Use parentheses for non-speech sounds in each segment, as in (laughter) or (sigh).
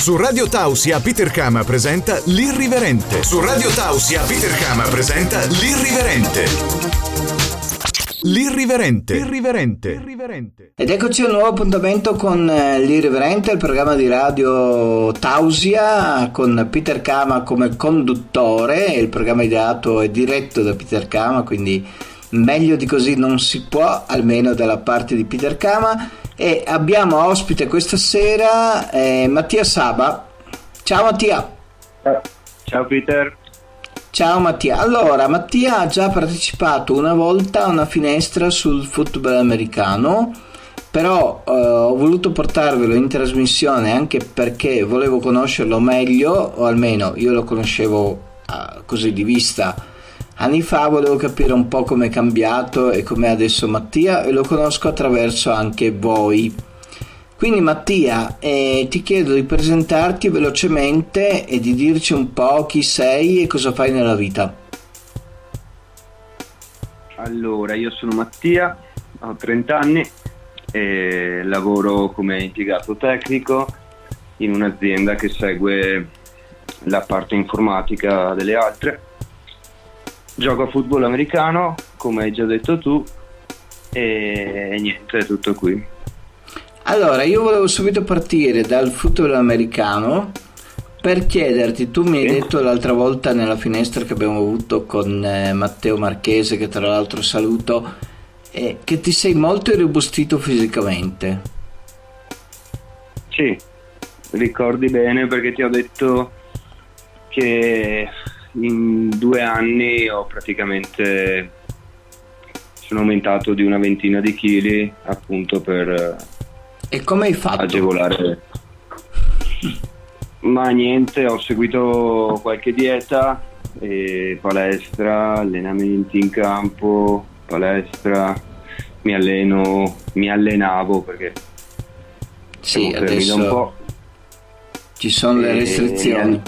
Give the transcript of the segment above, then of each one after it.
Su Radio Tausia Peter Kama presenta L'Irriverente. Su Radio Tausia Peter Kama presenta L'Irriverente. L'Irriverente. Irriverente. Irriverente. Ed eccoci a un nuovo appuntamento con eh, L'Irriverente, il programma di radio Tausia con Peter Kama come conduttore. Il programma ideato e diretto da Peter Kama, quindi meglio di così non si può, almeno dalla parte di Peter Kama. E abbiamo ospite questa sera eh, Mattia Saba. Ciao Mattia. Ciao Peter. Ciao Mattia. Allora, Mattia ha già partecipato una volta a una finestra sul football americano, però eh, ho voluto portarvelo in trasmissione anche perché volevo conoscerlo meglio, o almeno io lo conoscevo eh, così di vista anni fa, volevo capire un po' come è cambiato e com'è adesso Mattia e lo conosco attraverso anche voi. Quindi Mattia, eh, ti chiedo di presentarti velocemente e di dirci un po' chi sei e cosa fai nella vita. Allora, io sono Mattia, ho 30 anni e lavoro come impiegato tecnico in un'azienda che segue la parte informatica delle altre. Gioco a football americano, come hai già detto tu, e niente, è tutto qui. Allora, io volevo subito partire dal football americano per chiederti, tu mi hai detto l'altra volta nella finestra che abbiamo avuto con eh, Matteo Marchese, che tra l'altro saluto, eh, che ti sei molto irrobustito fisicamente. Sì, ricordi bene perché ti ho detto che in due anni ho praticamente sono aumentato di una ventina di chili appunto per E come hai fatto? agevolare. (laughs) Ma niente, ho seguito qualche dieta, e palestra, allenamenti in campo, palestra, mi alleno, mi allenavo perché Sì, adesso po'. ci sono le E- restrizioni.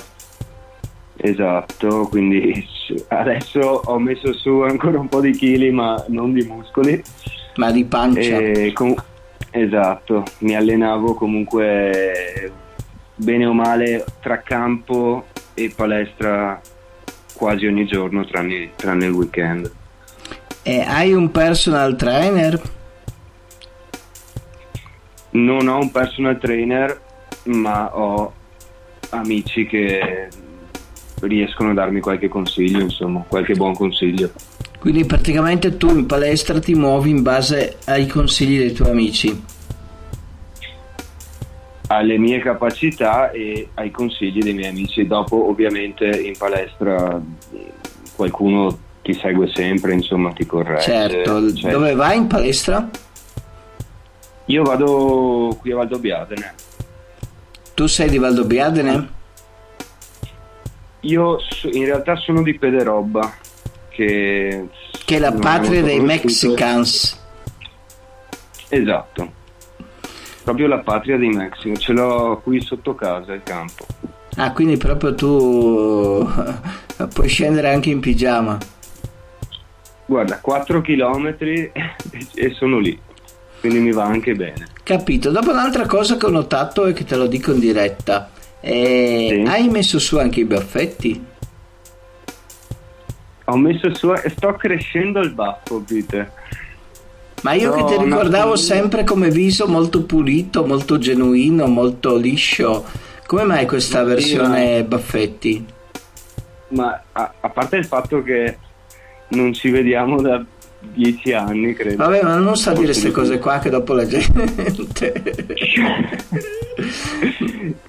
Esatto, quindi adesso ho messo su ancora un po' di chili ma non di muscoli. Ma di pancia. Com- esatto, mi allenavo comunque bene o male tra campo e palestra quasi ogni giorno tranne, tranne il weekend. E hai un personal trainer? Non ho un personal trainer ma ho amici che riescono a darmi qualche consiglio, insomma, qualche buon consiglio. Quindi praticamente tu in palestra ti muovi in base ai consigli dei tuoi amici. alle mie capacità e ai consigli dei miei amici. Dopo, ovviamente, in palestra qualcuno ti segue sempre, insomma, ti corregge. Certo, Cioè, dove vai in palestra? Io vado qui a Valdobbiadene. Tu sei di Valdobbiadene? Io in realtà sono di Pederobba, che, Che è la patria dei. Mexicans. Esatto, proprio la patria dei Mexico. Ce l'ho qui sotto casa, il campo. Ah, quindi proprio tu (laughs) puoi scendere anche in pigiama. Guarda, 4 km e sono lì, quindi mi va anche bene. Capito. Dopo un'altra cosa che ho notato e che te lo dico in diretta. Eh, Sì. Hai messo su anche i baffetti? Ho messo su e sto crescendo il baffo, Peter. Ma io No, che ti ricordavo attimino. sempre come viso molto pulito, molto genuino, molto liscio. Come mai questa Ma sì, versione baffetti? Ma a, a parte il fatto che non ci vediamo da dieci anni, credo. Vabbè, ma non sta a dire queste cose qua che dopo la gente... (laughs)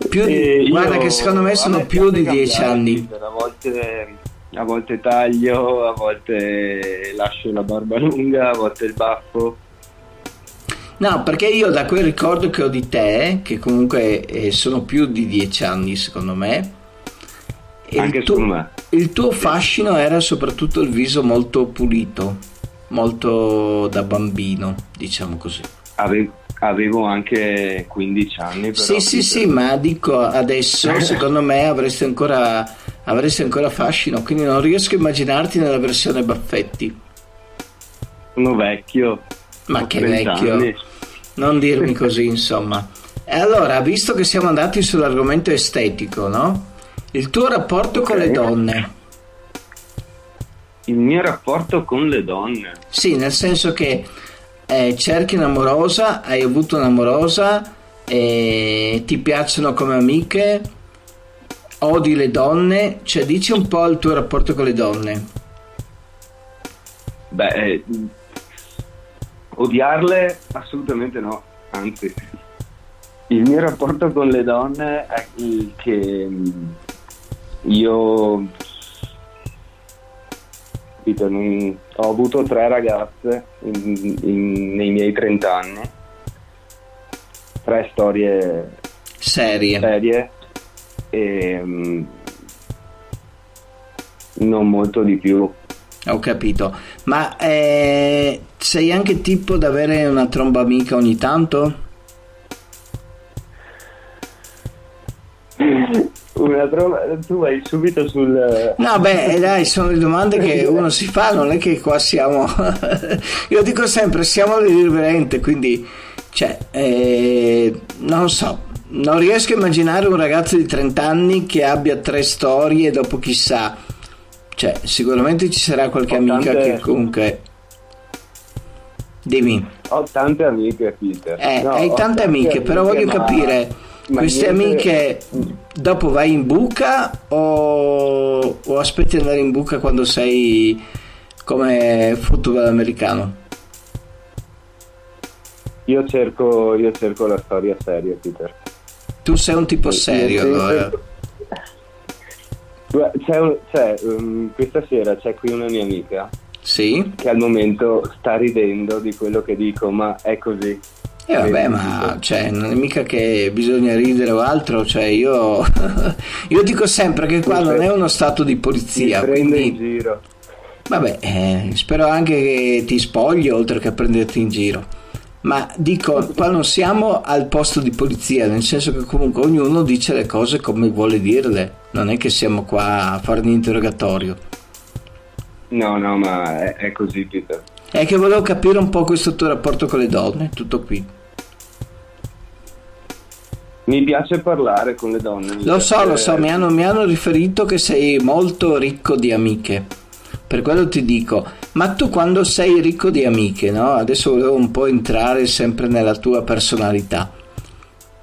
Più di- E io- guarda che secondo me sono più di dieci anni. A volte, a volte taglio, a volte lascio la barba lunga, a volte il baffo. No, perché io da quel ricordo che ho di te, che comunque eh, sono più di dieci anni secondo me, il Anche tuo- secondo me. il tuo fascino era soprattutto il viso molto pulito, molto da bambino, diciamo così. Ave- avevo anche 15 anni. Però, Sì, sì, sì, ma dico adesso (laughs) secondo me avresti ancora, avresti ancora fascino, quindi non riesco a immaginarti nella versione baffetti. Sono vecchio. Ma che 30 vecchio. anni. Non dirmi (laughs) così, insomma. E allora, visto che siamo andati sull'argomento estetico, no? Il tuo rapporto okay. con le donne. Il mio rapporto con le donne? Sì, nel senso che eh, cerchi un'amorosa, hai avuto un'amorosa, eh, ti piacciono come amiche, odi le donne, cioè dici un po' il tuo rapporto con le donne. Beh, eh, odiarle assolutamente no, anzi il mio rapporto con le donne è che mm, io capito, non, ho avuto tre ragazze in, in, nei miei 30 anni, tre storie serie, serie. E um, non molto di più. Ho capito, ma eh, sei anche tipo da avere una tromba amica ogni tanto? (laughs) una trova, tu vai subito sul... No, beh, dai, sono le domande che uno si fa, non è che qua siamo... (laughs) Io dico sempre, siamo all'irriverente, quindi, cioè, eh, non so, non riesco a immaginare un ragazzo di 30 anni che abbia tre storie dopo chissà... Cioè, sicuramente ci sarà qualche Ho amica tante... che comunque... Dimmi. Ho tante amiche, Peter. Eh, no, hai tante amiche, amiche, però voglio ma... capire queste amiche dopo vai in buca o, o aspetti di andare in buca quando sei come football americano? Io cerco, io cerco la storia seria, Peter. Tu sei un tipo serio, allora. (laughs) C'è, c'è, um, questa sera c'è qui una mia amica sì? che al momento sta ridendo di quello che dico, ma è così. E eh vabbè, ma cioè, non è mica che bisogna ridere o altro, cioè io, (laughs) io dico sempre che qua non è uno stato di polizia. Quindi... in giro. Vabbè, eh, spero anche che ti spogli oltre che a prenderti in giro. Ma dico, qua non siamo al posto di polizia, nel senso che comunque ognuno dice le cose come vuole dirle, non è che siamo qua a fare un interrogatorio. No, no, ma è, è così, Peter. È che volevo capire un po' questo tuo rapporto con le donne, tutto qui. Mi piace parlare con le donne. Lo piace... so, lo so, mi hanno, mi hanno riferito che sei molto ricco di amiche. Per quello ti dico, ma tu quando sei ricco di amiche, no? Adesso volevo un po' entrare sempre nella tua personalità.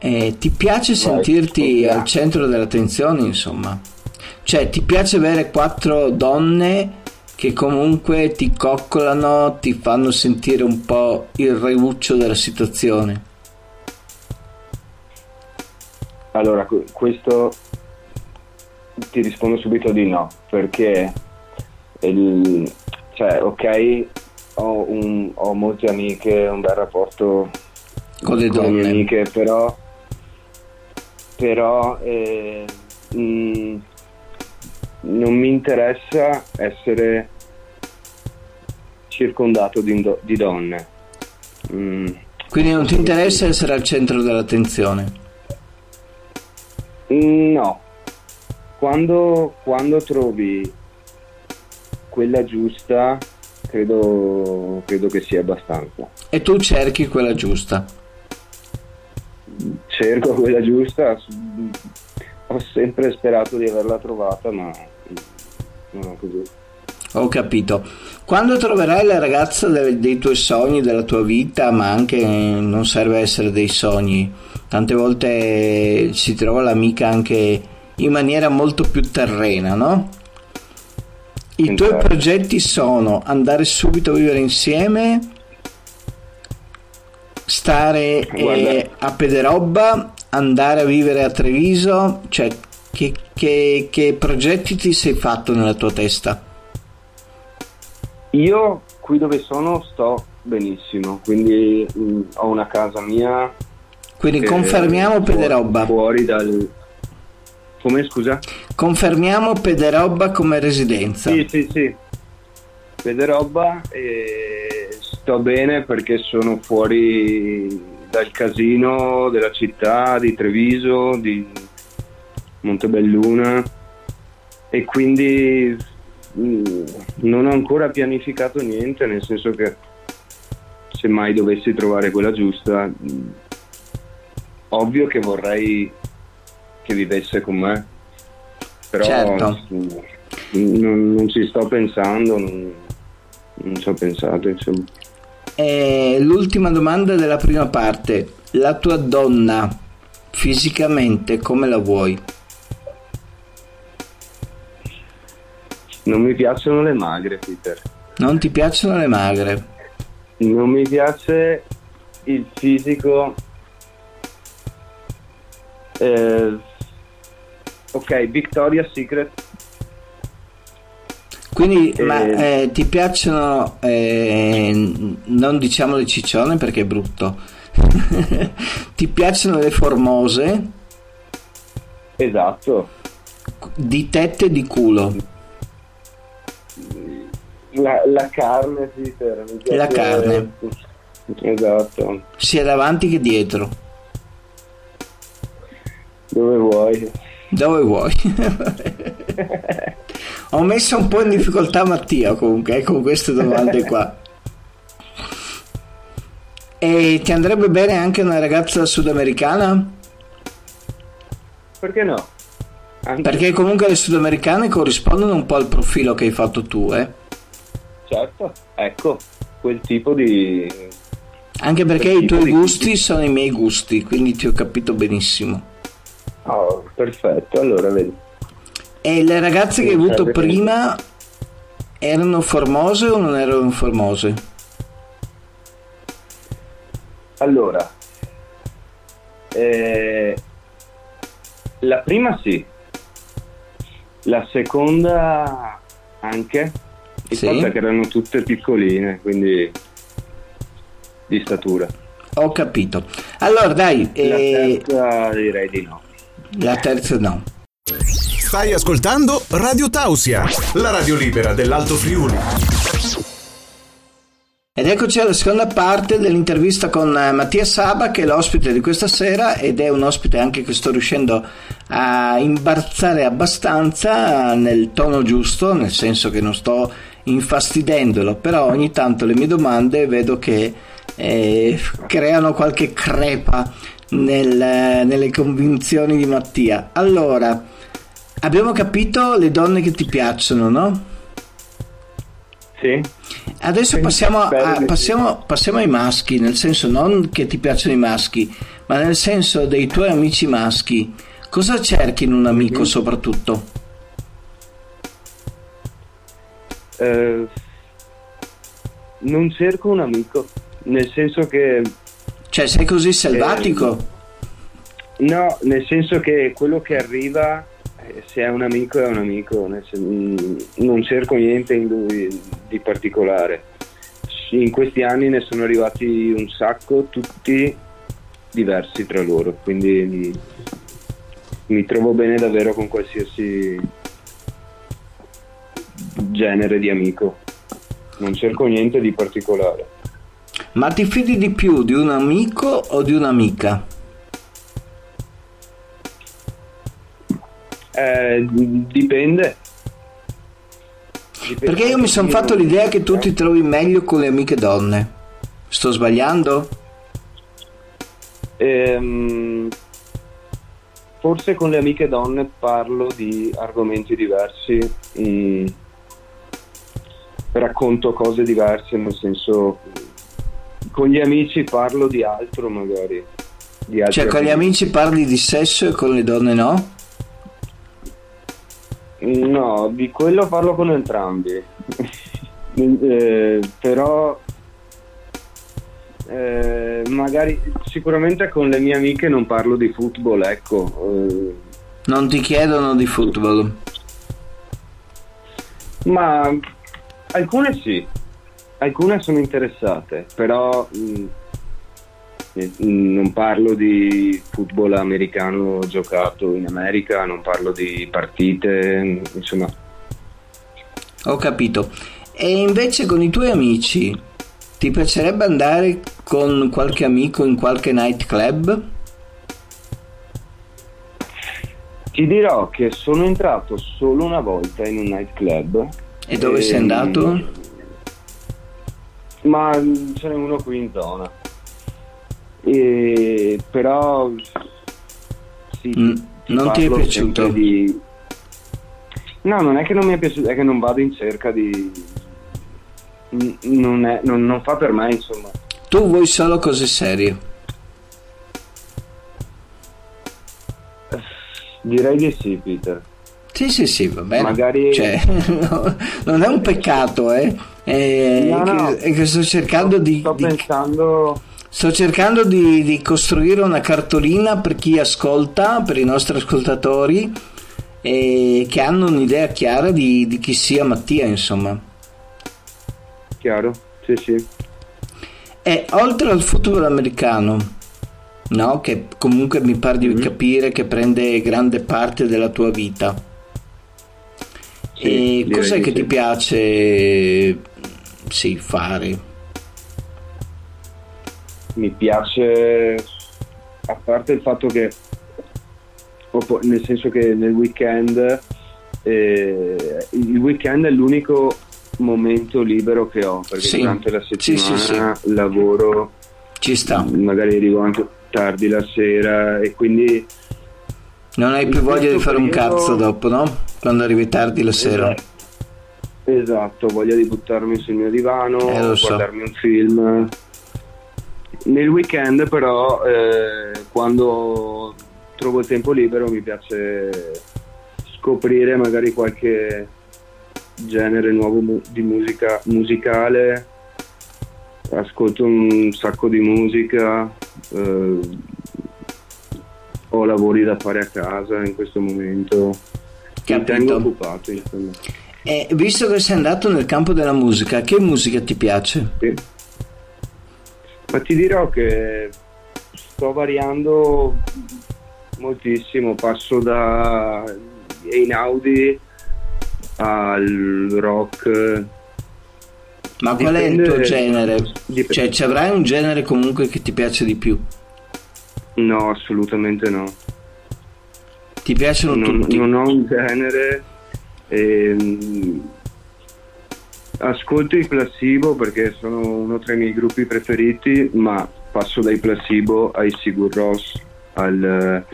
Eh, ti piace sentirti Vai, al centro dell'attenzione, insomma? Cioè, ti piace avere quattro donne che comunque ti coccolano, ti fanno sentire un po' il reuccio della situazione? Allora, questo ti rispondo subito di no, perché il, cioè, ok, ho, un, ho, molte amiche, un bel rapporto con le donne, con le amiche, però, però eh, mh, mm, non mi interessa essere circondato di, di donne. Mm. Quindi non ti interessa essere al centro dell'attenzione? Mm, no. Quando, quando trovi quella giusta, credo, credo che sia abbastanza. E tu cerchi quella giusta? Cerco quella giusta, ho sempre sperato di averla trovata, ma non è così. Ho capito. Quando troverai la ragazza dei, dei tuoi sogni, della tua vita, ma anche non serve essere dei sogni, tante volte si trova l'amica anche in maniera molto più terrena, no? I tuoi progetti sono andare subito a vivere insieme, stare eh, a Pederobba, andare a vivere a Treviso, cioè che, che, che progetti ti sei fatto nella tua testa? Io qui dove sono sto benissimo, quindi mh, mm, ho una casa mia. Quindi confermiamo Pederobba. Fuori dal... Come scusa? Confermiamo Pederobba come residenza. Sì, sì, sì. Pederobba e sto bene perché sono fuori dal casino della città di Treviso, di Montebelluna e quindi mh, non ho ancora pianificato niente, nel senso che se mai dovessi trovare quella giusta mh, ovvio che vorrei che vivesse con me, però Certo. non, non ci sto pensando, non, non ci ho pensato, insomma. E l'ultima domanda della prima parte. La tua donna fisicamente come la vuoi? Non mi piacciono le magre, Peter. Non ti piacciono le magre? Non mi piace il fisico. eh, ok, Victoria's Secret. Quindi, Eh. ma eh, ti piacciono, eh, non diciamo le ciccione perché è brutto, (laughs) ti piacciono le formose Esatto. di tette e di culo? La, la carne, mi piace- La carne. Esatto. sia davanti che dietro, Dove vuoi. dove vuoi. (laughs) (laughs) Ho messo un po' in difficoltà Mattia comunque eh, con queste domande qua. E ti andrebbe bene anche una ragazza sudamericana? Perché no? Anche- Perché comunque le sudamericane corrispondono un po' al profilo che hai fatto tu, eh? Certo, ecco, quel tipo di... Anche perché i tuoi di- gusti sono i miei gusti, quindi ti ho capito benissimo. Oh, perfetto, allora vedi. E le ragazze che hai avuto prima erano formose o non erano formose? Allora, eh, la prima sì, la seconda anche, il Sì. fatto è che erano tutte piccoline, quindi di statura. Ho capito. Allora dai, La eh, terza direi di no. la terza no. Stai ascoltando Radio Tausia, la radio libera dell'Alto Friuli. Ed eccoci alla seconda parte dell'intervista con eh, Mattia Saba che è l'ospite di questa sera ed è un ospite anche che sto riuscendo a imbarzare abbastanza nel tono giusto, nel senso che non sto infastidendolo, però ogni tanto le mie domande vedo che eh, creano qualche crepa nel- nelle convinzioni di Mattia. Allora, abbiamo capito le donne che ti piacciono, no? Sì? Adesso passiamo, a- passiamo- passiamo ai maschi, nel senso non che ti piacciono i maschi, ma nel senso dei tuoi amici maschi. Cosa cerchi in un amico Mhm. soprattutto? Eh, non cerco un amico, nel senso che Cioè, sei così selvatico? No, nel senso che quello che arriva, eh, se è un amico è un amico, mm, non cerco niente in lui di particolare. In questi anni ne sono arrivati un sacco, tutti diversi tra loro, quindi mi trovo bene davvero con qualsiasi genere di amico. Non cerco niente di particolare. Ma ti fidi di più di un amico o di un'amica? Eh, dipende. Dipende Perché io mi sono fatto l'idea che tu ti trovi meglio con le amiche donne. Sto sbagliando? Ehm, forse con le amiche donne parlo di argomenti diversi, mm, racconto cose diverse, nel senso con gli amici parlo di altro magari. Di Cioè, con gli amici parli di sesso e con le donne no? No, di quello parlo con entrambi. (laughs) Eh, però eh, magari sicuramente con le mie amiche non parlo di football, ecco. eh, Non ti chiedono di football. Ma alcune sì, alcune sono interessate, però mh, non parlo di football americano giocato in America, non parlo di partite, insomma, Ho capito. E invece con i tuoi amici ti piacerebbe andare con qualche amico in qualche nightclub? ti dirò che sono entrato solo una volta in un nightclub. E dove sei Ehm, andato? Ma ce n'è uno qui in zona. E, però sì, Mm, non ti è piaciuto? Di... No, non è che non mi è piaciuto, è che non vado in cerca di... Non, è- non- non fa per me, insomma. Tu vuoi solo cose serie. Direi di sì, Peter. Sì, sì, sì, va bene. Magari- Cioè, no, (laughs) non è un peccato, eh. È, No, che, no. è che sto cercando di, Sto di- pensando... sto cercando di, di costruire una cartolina per chi ascolta, per i nostri ascoltatori, e che hanno un'idea chiara di, di chi sia Mattia, insomma. Chiaro? Sì, sì. E oltre al football americano, no? Che comunque mi pare di Mhm. capire che prende grande parte della tua vita. Sì, e cos'è che sì. ti piace sì, fare? Mi piace a parte il fatto che nel senso che nel weekend eh, il weekend è l'unico momento libero che ho perché Sì. durante la Sì, settimana sì, lavoro Ci sta. magari arrivo anche tardi la sera e quindi Non hai più voglia di fare un cazzo dopo, no? Quando arrivi tardi la sera. esatto voglia di buttarmi sul mio divano Eh, so. guardarmi un film nel weekend però eh, quando trovo il tempo libero mi piace scoprire magari qualche genere nuovo mu- di musica musicale ascolto un sacco di musica eh, ho lavori da fare a casa in questo momento mi Capito. tengo occupato insomma E visto che sei andato nel campo della musica, che musica ti piace? Sì. Ma ti dirò che sto variando moltissimo, passo da Einaudi al rock. Ma qual è il Dipende- tuo genere? dip- Cioè, ci avrai un genere comunque che ti piace di più? No, assolutamente no. Ti piacciono Non, tutti? non ho un genere. ehm, ascolto i placebo perché sono uno tra i miei gruppi preferiti, ma passo dai placebo ai Sigur Ross, al,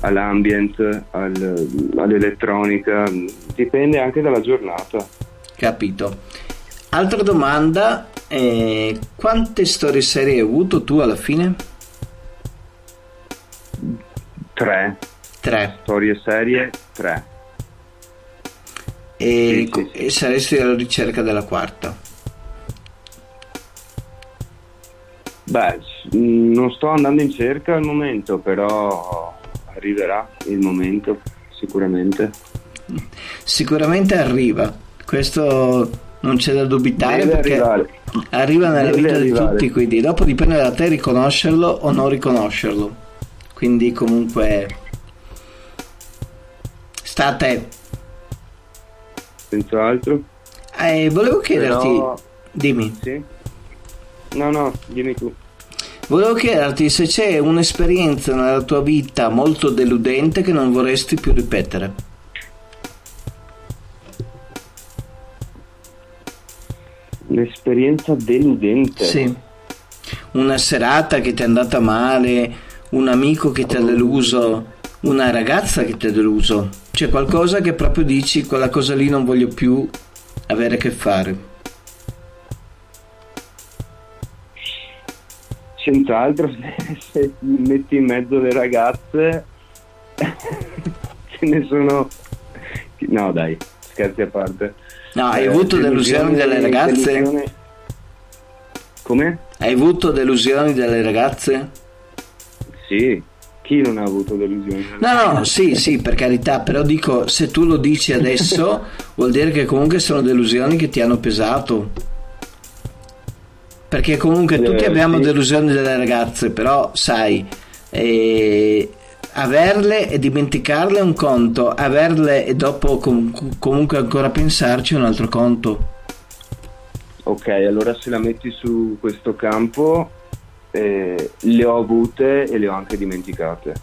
all'ambient, al- all'elettronica, dipende anche dalla giornata. Capito. Altra domanda, eh, quante storie serie hai avuto tu alla fine? Tre Tre. storie serie, tre. E, Sì, sì, sì. e saresti alla ricerca della quarta. Beh, non sto andando in cerca al momento, però arriverà il momento, sicuramente. Sicuramente arriva, questo non c'è da dubitare Deve perché arrivare. arriva nella Deve vita di arrivare. tutti, quindi dopo dipende da te riconoscerlo o non riconoscerlo. Quindi comunque sta a te. Senz'altro. Eh, volevo chiederti, Però- dimmi, Sì? No, no, dimmi tu. volevo chiederti se c'è un'esperienza nella tua vita molto deludente che non vorresti più ripetere. Un'esperienza deludente. Sì. Una serata che ti è andata male, un amico che ti ha deluso, una ragazza che ti ha deluso. C'è qualcosa che proprio dici, quella cosa lì non voglio più avere a che fare. Senz'altro, (laughs) se metti in mezzo le ragazze, (laughs) ce ne sono... No, dai, scherzi a parte. No, hai Eh, avuto delusioni dalle ragazze? delusione- Come? Hai avuto delusioni dalle ragazze? Sì, chi non ha avuto delusioni? No, no, sì, sì, per carità, però dico, se tu lo dici adesso, (laughs) vuol dire che comunque sono delusioni che ti hanno pesato. Perché comunque tutti Eh, abbiamo sì. delusioni delle ragazze, però sai, eh, averle e dimenticarle è un conto, averle e dopo com- comunque ancora pensarci è un altro conto. Ok, allora se la metti su questo campo, eh, le ho avute e le ho anche dimenticate.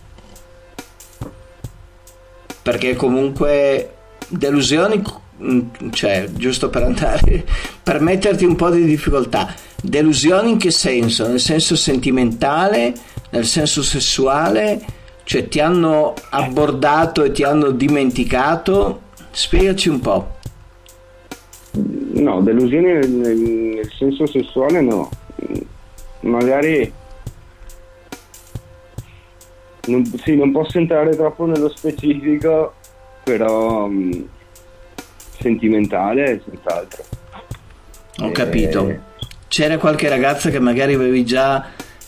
Perché comunque delusioni, mm, cioè, giusto per andare, (laughs) per metterti un po' di difficoltà. Delusioni in che senso? Nel senso sentimentale, nel senso sessuale? Cioè ti hanno abbordato e ti hanno dimenticato? Spiegaci un po'. No, delusioni nel, nel senso sessuale no. Magari non, sì, non posso entrare troppo nello specifico, però um, sentimentale senz'altro. Ho capito. Eh, C'era qualche ragazza che magari avevi già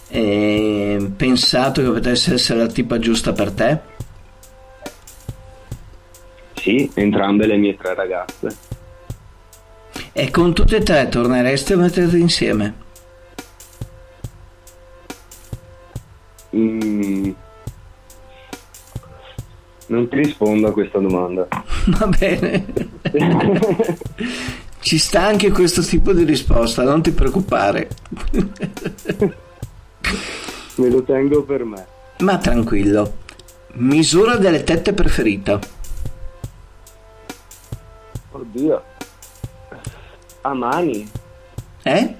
eh, pensato che potesse essere la tipa giusta per te? Sì, entrambe le mie tre ragazze. E con tutte e tre torneresti a metterti insieme? Mm, non ti rispondo a questa domanda. (laughs) Va bene. (laughs) Ci sta anche questo tipo di risposta, non ti preoccupare. Me lo tengo per me. Ma tranquillo. Misura delle tette preferita. Oddio. A mani. Eh?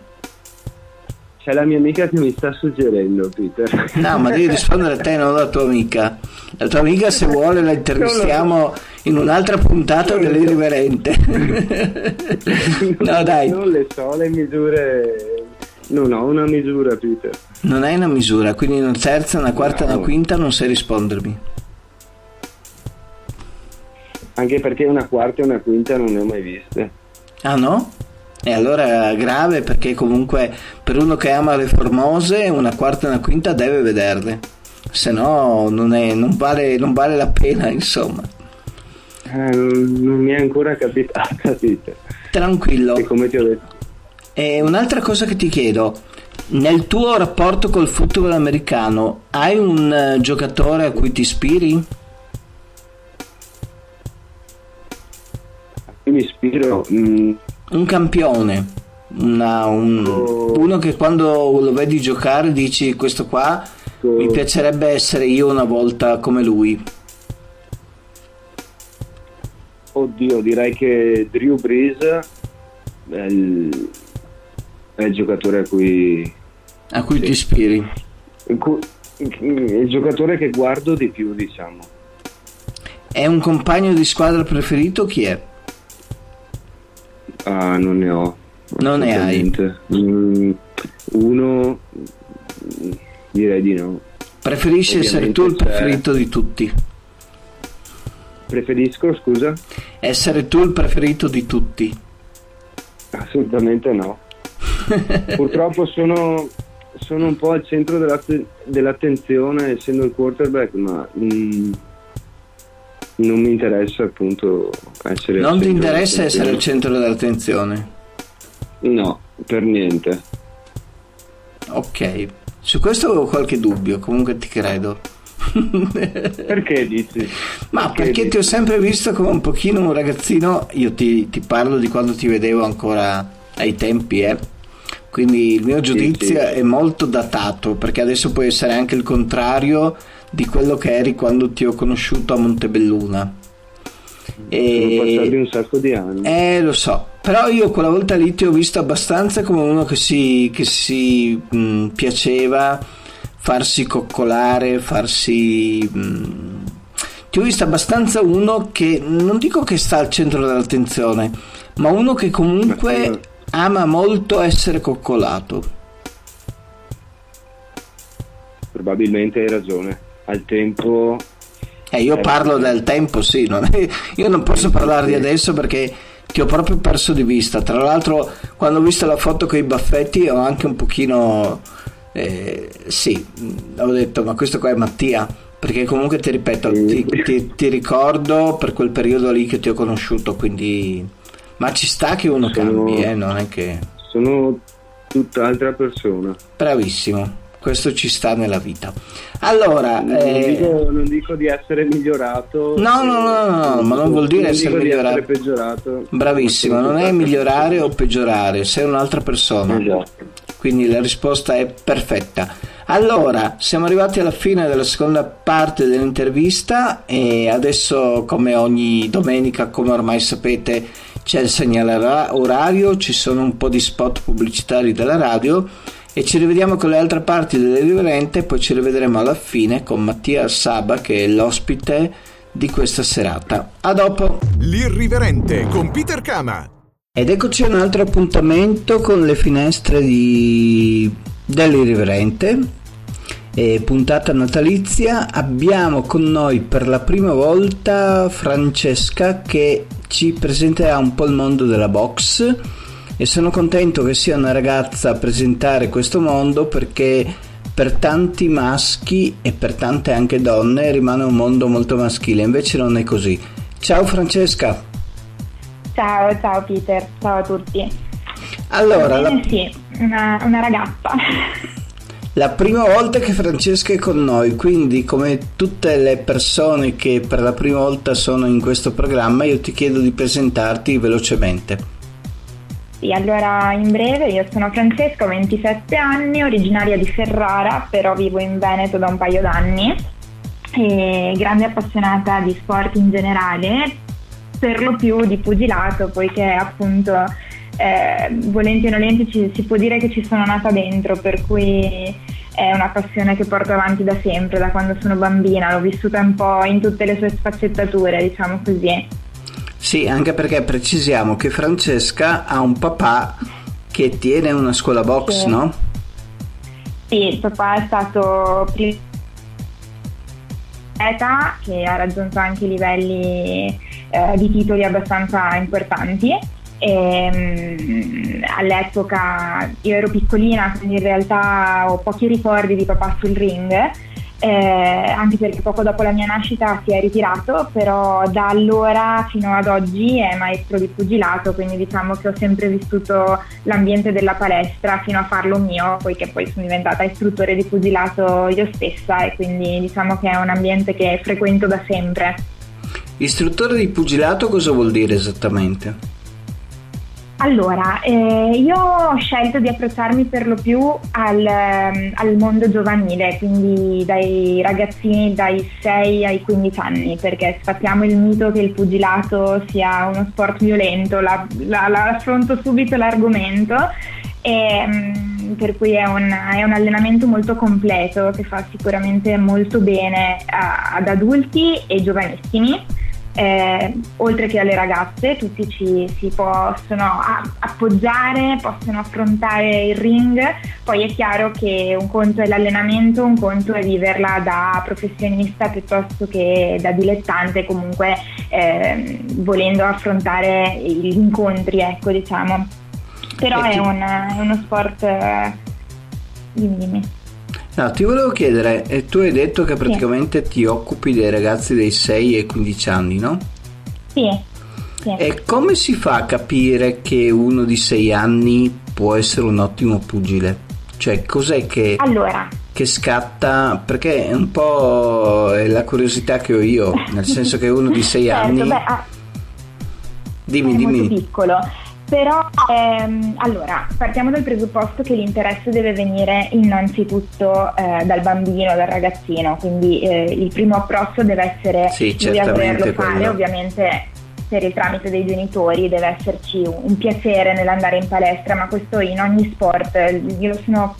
C'è la mia amica che mi sta suggerendo, Peter. No, ma devi rispondere a te, non alla tua amica. La tua amica, se vuole, la intervistiamo in un'altra puntata dell'irriverente. (laughs) no, dai. Non le so, le misure. Non ho una misura, Peter. Non hai una misura, quindi una terza, una quarta, no. una quinta non sai rispondermi. Anche perché una quarta e una quinta non ne ho mai viste. Ah no? E allora grave perché comunque per uno che ama le formose una quarta e una quinta deve vederle, se no non, è, non, vale, non vale la pena (laughs) insomma. Eh, non mi è ancora capitata. (laughs) Tranquillo. E come ti ho detto. E un'altra cosa che ti chiedo, nel tuo rapporto col football americano hai un uh, giocatore a cui ti ispiri? A cui mi ispiro? Mm un campione, una, un, uno che quando lo vedi giocare dici questo qua mi piacerebbe essere io una volta come lui. Oddio, direi che Drew Brees è il, è il giocatore a cui... A cui sì. ti ispiri. Il giocatore che guardo di più, diciamo. È un compagno di squadra preferito? Chi è? Ah, non ne ho. Non ne hai? Mm, uno, direi di no. Preferisci Ovviamente essere tu il preferito di tutti? Preferisco, scusa? Essere tu il preferito di tutti? Assolutamente no. (laughs) Purtroppo sono, sono, un po' al centro dell'attenzione essendo il quarterback, ma... Mm, non mi interessa appunto essere... Non ti interessa essere al centro dell'attenzione? No, per niente. Ok, su questo avevo qualche dubbio, comunque ti credo. (laughs) perché dici? Ma perché, perché dici? ti ho sempre visto come un pochino un ragazzino, io ti, ti, parlo di quando ti vedevo ancora ai tempi, eh. Quindi il mio giudizio sì, sì. è molto datato, perché adesso può essere anche il contrario di quello che eri quando ti ho conosciuto a Montebelluna. E... Sono passati un sacco di anni. Eh, lo so. Però io quella volta lì ti ho visto abbastanza come uno che si, che si mh, piaceva farsi coccolare, farsi... Mh, ti ho visto abbastanza uno che non dico che sta al centro dell'attenzione, ma uno che comunque ama molto essere coccolato. Probabilmente hai ragione al tempo... Eh, io parlo del tempo, sì, non è, io non posso parlare di adesso perché ti ho proprio perso di vista. Tra l'altro, quando ho visto la foto con i baffetti, ho anche un pochino. Eh, sì, ho detto, ma questo qua è Mattia. Perché comunque ti ripeto, ti, ti, ti, ricordo per quel periodo lì che ti ho conosciuto, quindi. Ma ci sta che uno sono, cambi, eh, non è che. Sono tutt'altra persona. Bravissimo questo ci sta nella vita. Allora, non, eh... dico, non dico, di essere migliorato, no, no, no, no, no ma non vuol dire non essere migliorato. Essere peggiorato. Bravissimo, non è migliorare o peggiorare, sei un'altra persona. Esatto. Quindi la risposta è perfetta. Allora, siamo arrivati alla fine della seconda parte dell'intervista e adesso, come ogni domenica, come ormai sapete, c'è il segnale orario, ci sono un po' di spot pubblicitari della radio e ci rivediamo con le altre parti dell'irriverente, poi ci rivedremo alla fine con Mattia Saba che è l'ospite di questa serata. A dopo! L'irriverente con Peter Kama. Ed eccoci a un altro appuntamento con le finestre di... dell'irriverente. E puntata natalizia abbiamo con noi per la prima volta Francesca che ci presenterà un po' il mondo della box e sono contento che sia una ragazza a presentare questo mondo perché per tanti maschi e per tante anche donne rimane un mondo molto maschile, invece non è così. Ciao Francesca. Ciao, ciao Peter, ciao a tutti. Allora, la... sì, una, una ragazza. La prima volta che Francesca è con noi, quindi come tutte le persone che per la prima volta sono in questo programma, io ti chiedo di presentarti velocemente. Sì, allora in breve io sono Francesca, ho 27 anni, originaria di Ferrara, però vivo in Veneto da un paio d'anni e grande appassionata di sport in generale, per lo più di pugilato, poiché appunto eh, volenti o nolenti ci, si può dire che ci sono nata dentro, per cui è una passione che porto avanti da sempre, da quando sono bambina, l'ho vissuta un po' in tutte le sue sfaccettature, diciamo così. Sì, anche perché precisiamo che Francesca ha un papà che tiene una scuola box, sì. no? Sì, il papà è stato prima che ha raggiunto anche livelli eh, di titoli abbastanza importanti e, um, all'epoca io ero piccolina, quindi in realtà ho pochi ricordi di papà sul ring, eh, anche perché poco dopo la mia nascita si è ritirato, però da allora fino ad oggi è maestro di pugilato, quindi diciamo che ho sempre vissuto l'ambiente della palestra fino a farlo mio, poiché poi sono diventata istruttore di pugilato io stessa e quindi diciamo che è un ambiente che frequento da sempre. Istruttore di pugilato cosa vuol dire esattamente? Allora, eh, io ho scelto di approcciarmi per lo più al, al, mondo giovanile, quindi dai ragazzini dai 6 ai 15 anni, perché sfattiamo il mito che il pugilato sia uno sport violento, la, la, la affronto subito l'argomento, e, um, per cui è un, è un, allenamento molto completo che fa sicuramente molto bene a, ad adulti e giovanissimi eh, oltre che alle ragazze, tutti ci, si possono appoggiare, possono affrontare il ring, poi è chiaro che un conto è l'allenamento, un conto è viverla da professionista piuttosto che da dilettante, comunque eh, volendo affrontare gli incontri, ecco diciamo. Però è, un, è uno sport... Eh, dimmi, dimmi. No, ti volevo chiedere, eh, tu hai detto che praticamente sì. ti occupi dei ragazzi dei 6 e 15 anni, no? Sì. sì. E come si fa a capire che uno di 6 anni può essere un ottimo pugile? Cioè, cos'è che, allora. che scatta? Perché è un po' la curiosità che ho io, nel senso che uno di 6 (laughs) certo, anni... Beh, ah, dimmi, dimmi. piccolo però, ehm, allora, partiamo dal presupposto che l'interesse deve venire innanzitutto eh, dal bambino, dal ragazzino, quindi eh, il primo approccio deve essere sì, a volerlo fare, ovviamente per il tramite dei genitori deve esserci un, un piacere nell'andare in palestra, ma questo in ogni sport, io sono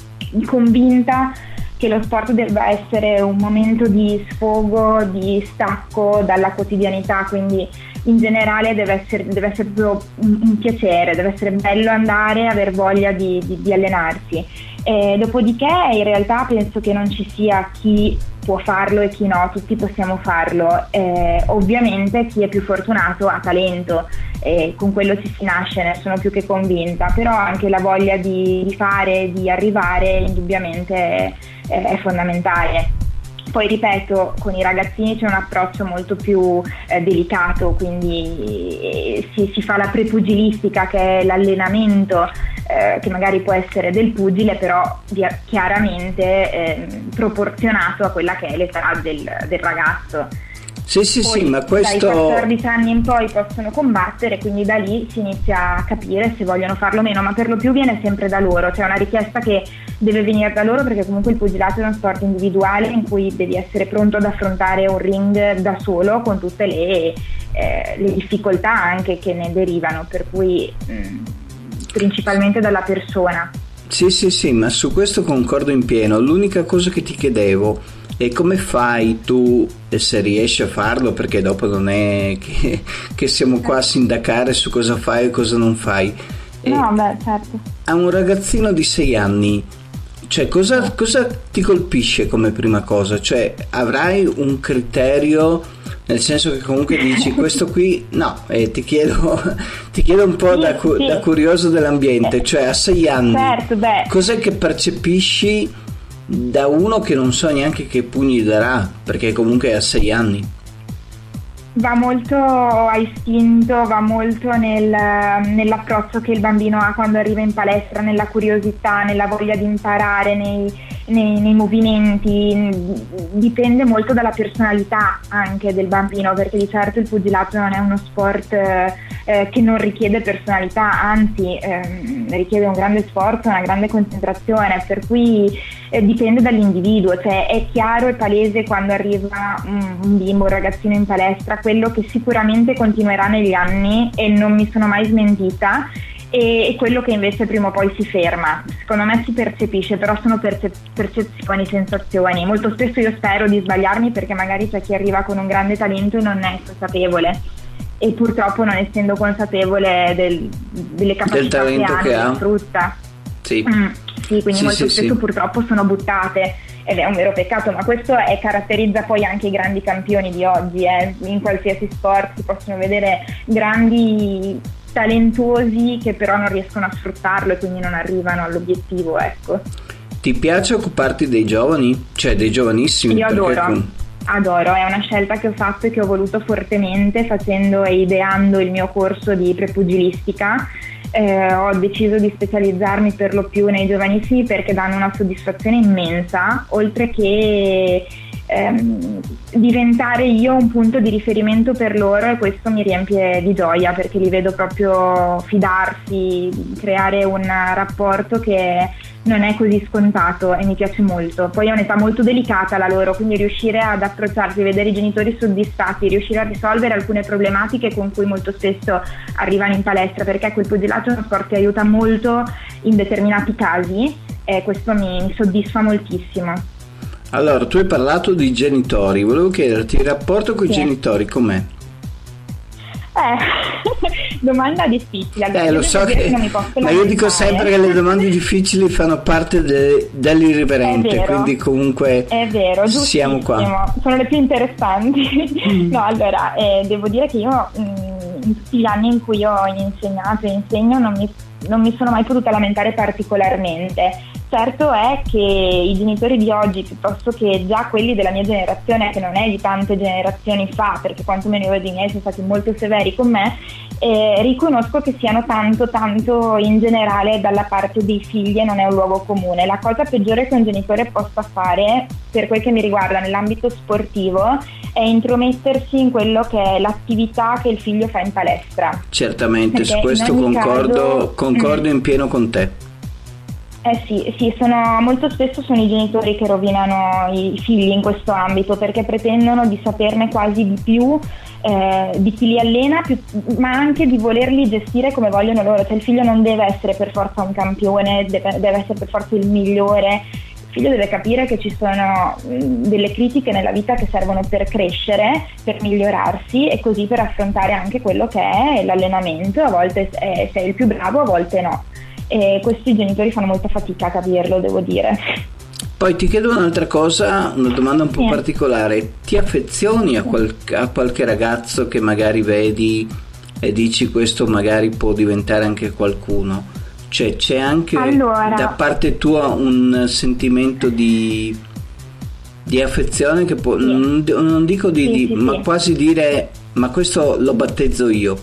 convinta che lo sport debba essere un momento di sfogo, di stacco dalla quotidianità, quindi in generale deve essere, deve essere proprio un, un, piacere, deve essere bello andare, aver voglia di, di, di allenarsi. E dopodiché in realtà penso che non ci sia chi può farlo e chi no, tutti possiamo farlo. Eh, ovviamente chi è più fortunato ha talento e con quello ci si nasce, ne sono più che convinta, però anche la voglia di, di fare, di arrivare indubbiamente è, è fondamentale. Poi ripeto, con i ragazzini c'è un approccio molto più eh, delicato, quindi eh, si, si, fa la prepugilistica che è l'allenamento eh, che magari può essere del pugile, però chiaramente ehm, proporzionato a quella che è l'età del, del ragazzo. Sì, sì, poi, sì, ma questo... Dai 14 anni in poi possono combattere, quindi da lì si inizia a capire se vogliono farlo o meno, ma per lo più viene sempre da loro, cioè una richiesta che deve venire da loro perché comunque il pugilato è uno sport individuale in cui devi essere pronto ad affrontare un ring da solo con tutte le, eh, le difficoltà anche che ne derivano, per cui mh, mm, principalmente dalla persona. Sì, sì, sì, ma su questo concordo in pieno. L'unica cosa che ti chiedevo è come fai tu, se riesci a farlo, perché dopo non è che, che siamo qua a sindacare su cosa fai e cosa non fai. No, beh, certo. A un ragazzino di 6 anni, cioè cosa, cosa ti colpisce come prima cosa? Cioè avrai un criterio nel senso che comunque dici (laughs) questo qui no eh, ti, chiedo, (laughs) ti chiedo un po' sì, da, sì. da, curioso dell'ambiente eh, cioè a sei anni certo, cos'è che percepisci da uno che non so neanche che pugni darà perché comunque a sei anni. Va molto a istinto, va molto nel, nell'approccio che il bambino ha quando arriva in palestra, nella curiosità, nella voglia di imparare, nei, nei, nei, movimenti, dipende molto dalla personalità anche del bambino, perché di certo il pugilato non è uno sport eh, che non richiede personalità, anzi eh, richiede un grande sforzo, una grande concentrazione, per cui eh, dipende dall'individuo, cioè è chiaro e palese quando arriva un, un bimbo, un ragazzino in palestra, quello che sicuramente continuerà negli anni e non mi sono mai smentita e quello che invece prima o poi si ferma. Secondo me si percepisce, però sono percep- percezioni, sensazioni. Molto spesso io spero di sbagliarmi perché magari c'è chi arriva con un grande talento e non è consapevole e purtroppo non essendo consapevole del, delle capacità del che, che ha, sfrutta. Sì. Mm, sì, quindi sì, molto sì, spesso purtroppo sono buttate ed è un vero peccato, ma questo è, caratterizza poi anche i grandi campioni di oggi. Eh. In qualsiasi sport si possono vedere grandi talentuosi che però non riescono a sfruttarlo e quindi non arrivano all'obiettivo, ecco. Ti piace occuparti dei giovani? Cioè dei giovanissimi? Io adoro. Con... Adoro, è una scelta che ho fatto e che ho voluto fortemente facendo e ideando il mio corso di prepugilistica. Eh, ho deciso di specializzarmi per lo più nei giovanissimi perché danno una soddisfazione immensa, oltre che ehm, diventare io un punto di riferimento per loro e questo mi riempie di gioia perché li vedo proprio fidarsi, creare un rapporto che non è così scontato e mi piace molto. Poi è un'età molto delicata la loro, quindi riuscire ad approcciarsi, vedere i genitori soddisfatti, riuscire a risolvere alcune problematiche con cui molto spesso arrivano in palestra, perché quel pugilato è uno sport che aiuta molto in determinati casi e questo mi, mi soddisfa moltissimo. Allora, tu hai parlato di genitori, volevo chiederti il rapporto con i Sì. genitori com'è? Eh, (laughs) domanda difficile. Eh, lo so che, ma io dico sempre che le domande difficili fanno parte de- dell'irriverente, quindi comunque È vero, siamo qua. Sono le più interessanti. no, allora, eh, devo dire che io mh, in tutti gli anni in cui ho insegnato e insegno non mi, non mi sono mai potuta lamentare particolarmente. Certo è che i genitori di oggi, piuttosto che già quelli della mia generazione, che non è di tante generazioni fa, perché quantomeno io ed i miei sono stati molto severi con me, eh, riconosco che siano tanto, tanto in generale dalla parte dei figli e non è un luogo comune. La cosa peggiore che un genitore possa fare, per quel che mi riguarda nell'ambito sportivo, è intromettersi in quello che è l'attività che il figlio fa in palestra. Certamente, su Perché questo in ogni concordo, caso- concordo Mm. in pieno con te. Eh sì, sì sono, molto spesso sono i genitori che rovinano i figli in questo ambito perché pretendono di saperne quasi di più eh, di chi li allena, più- ma anche di volerli gestire come vogliono loro. Cioè il figlio non deve essere per forza un campione, deve, deve essere per forza il migliore. Il figlio deve capire che ci sono mh, delle critiche nella vita che servono per crescere, per migliorarsi e così per affrontare anche quello che è l'allenamento. A volte sei il più bravo, a volte no e questi genitori fanno molta fatica a capirlo, devo dire. Poi ti chiedo un'altra cosa, una domanda un po' Sì. particolare. Ti affezioni a, qual- a qualche ragazzo che magari vedi e dici questo magari può diventare anche qualcuno? Cioè c'è anche Allora. da parte tua un sentimento di, di affezione che può, Sì. non, non dico di, Sì, di- sì, ma quasi dire ma questo lo battezzo io.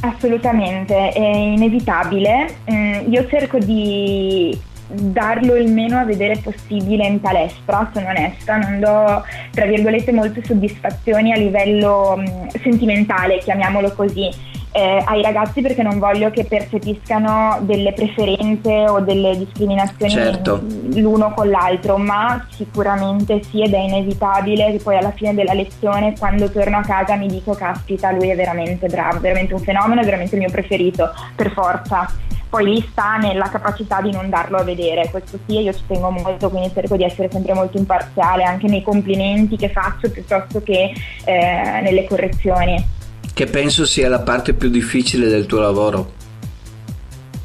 Assolutamente, è inevitabile. Mm, io cerco di darlo il meno a vedere possibile in palestra, sono onesta, non do tra virgolette molte soddisfazioni a livello mh, sentimentale, chiamiamolo così eh, ai ragazzi perché non voglio che percepiscano delle preferenze o delle discriminazioni certo. l'uno con l'altro, ma sicuramente sì ed è inevitabile che poi alla fine della lezione quando torno a casa mi dico caspita lui è veramente bravo, veramente un fenomeno, è veramente il mio preferito, per forza. Poi lì sta nella capacità di non darlo a vedere, questo sì, io ci tengo molto, quindi cerco di essere sempre molto imparziale anche nei complimenti che faccio piuttosto che eh, nelle correzioni che penso sia la parte più difficile del tuo lavoro.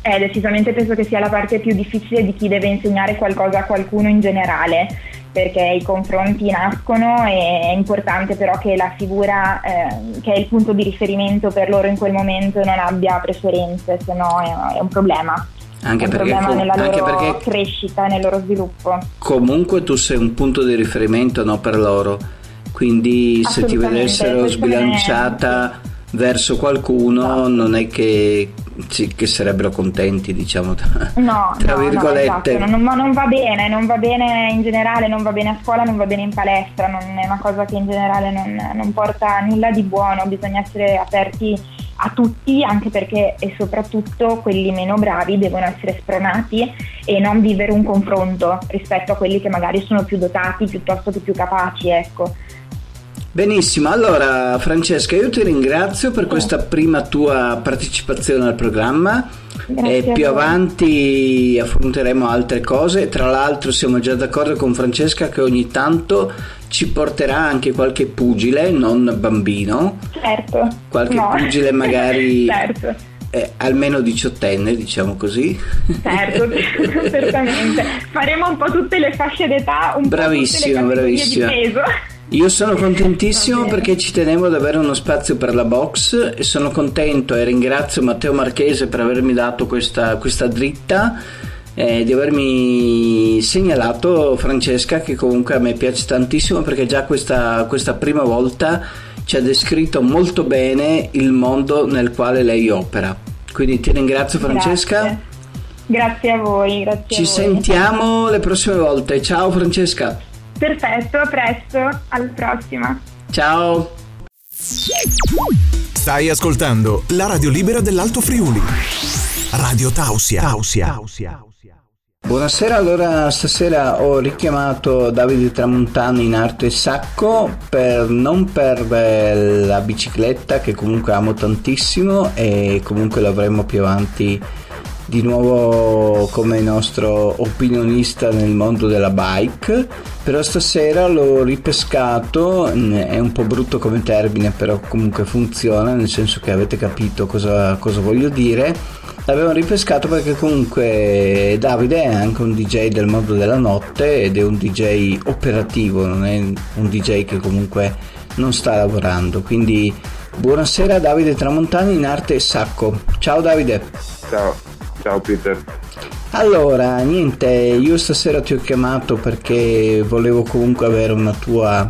Eh, decisamente penso che sia la parte più difficile di chi deve insegnare qualcosa a qualcuno in generale, perché i confronti nascono e è importante però che la figura eh, che è il punto di riferimento per loro in quel momento non abbia preferenze, se no è, è un problema. Anche è un perché, problema nella anche loro crescita, nel loro sviluppo. Comunque tu sei un punto di riferimento no, per loro quindi se ti vedessero sbilanciata verso qualcuno non è che, che sarebbero contenti diciamo no, tra no, virgolette no, esatto. non, non, va bene non va bene in generale non va bene a scuola non va bene in palestra non è una cosa che in generale non, non porta nulla di buono bisogna essere aperti a tutti anche perché e soprattutto quelli meno bravi devono essere spronati e non vivere un confronto rispetto a quelli che magari sono più dotati piuttosto che più capaci ecco Benissimo, allora Francesca io ti ringrazio per questa prima tua partecipazione al programma Grazie e più avanti affronteremo altre cose, tra l'altro siamo già d'accordo con Francesca che ogni tanto ci porterà anche qualche pugile, non bambino, certo. qualche no. pugile magari... (laughs) certo. Eh, almeno diciottenne, diciamo così. Certo, (laughs) certamente. Faremo un po' tutte le fasce d'età, un bravissima, po' tutte le bravissima. di peso. Io sono contentissimo perché ci tenevo ad avere uno spazio per la box e sono contento e ringrazio Matteo Marchese per avermi dato questa, questa dritta e di avermi segnalato Francesca che comunque a me piace tantissimo perché già questa, questa prima volta ci ha descritto molto bene il mondo nel quale lei opera. Quindi ti ringrazio Francesca. Grazie, grazie a voi. Grazie ci a voi. sentiamo le prossime volte. Ciao Francesca. Perfetto, a presto, alla prossima. Ciao. Stai ascoltando la radio libera dell'Alto Friuli. Radio Tausia. Tausia. Tausia. Buonasera, allora stasera ho richiamato Davide Tramontano in arte sacco per, non per la bicicletta che comunque amo tantissimo e comunque l'avremo più avanti di nuovo come nostro opinionista nel mondo della bike però stasera l'ho ripescato è un po' brutto come termine però comunque funziona nel senso che avete capito cosa, cosa voglio dire. L'abbiamo ripescato perché comunque Davide è anche un DJ del mondo della notte ed è un DJ operativo non è un DJ che comunque non sta lavorando. Quindi buonasera Davide Tramontani in arte Sacco. Ciao Davide. Ciao Ciao Peter. Allora, niente, io stasera ti ho chiamato perché volevo comunque avere una tua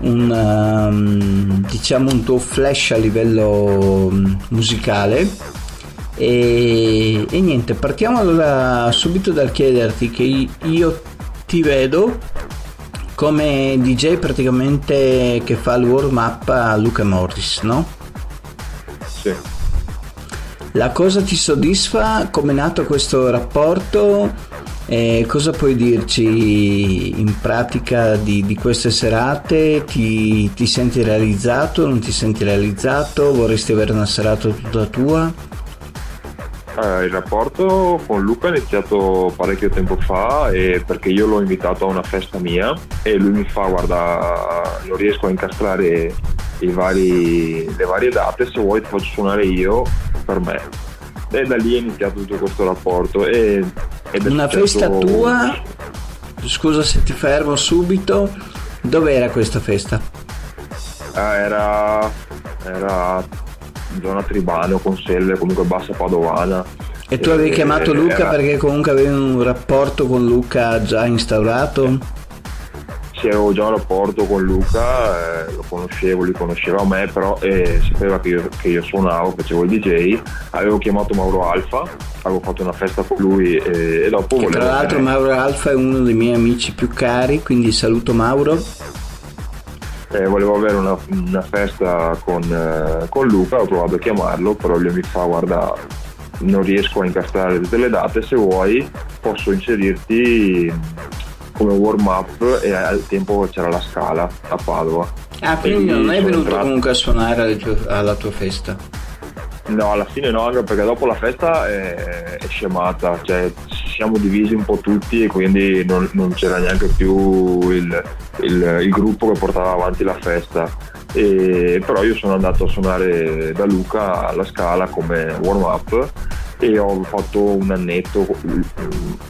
un um, diciamo un tuo flash a livello um, musicale e, e, niente partiamo allora subito dal chiederti che io ti vedo come DJ praticamente che fa il warm up a Luca Morris no? Sì la cosa ti soddisfa? Come è nato questo rapporto? Eh, cosa puoi dirci in pratica di, di queste serate? Ti, ti, senti realizzato? Non ti senti realizzato? Vorresti avere una serata tutta tua? Eh, il rapporto con Luca è iniziato parecchio tempo fa perché io l'ho invitato a una festa mia e lui mi fa guarda non riesco a incastrare vari, le varie date se vuoi ti faccio suonare io per me. E da lì è iniziato tutto questo rapporto. E, Una festa tua, scusa se ti fermo subito, dove era questa festa? Ah, era, era zona Tribano, Conselle, comunque Bassa Padovana. E tu avevi e, chiamato Luca era... perché comunque avevi un rapporto con Luca già instaurato? Se avevo già un rapporto con Luca, eh, lo conoscevo, lui conosceva me, però eh, sapeva che io, che io, suonavo, facevo il DJ, avevo chiamato Mauro Alfa, avevo fatto una festa con lui e, e dopo... Che tra l'altro Mauro Alfa è uno dei miei amici più cari, quindi saluto Mauro. Eh, volevo avere una, una festa con, eh, con, Luca, ho provato a chiamarlo, però lui mi fa guarda non riesco a incastrare tutte le date, se vuoi posso inserirti come warm up e al tempo c'era la scala a Padova. Ah, quindi non è venuto entrato... comunque a suonare alla tua festa? No, alla fine no, anche perché dopo la festa è, è scemata, cioè siamo divisi un po' tutti e quindi non, non c'era neanche più il, il, il, gruppo che portava avanti la festa. E, però io sono andato a suonare da Luca alla Scala come warm up e ho fatto un annetto mm,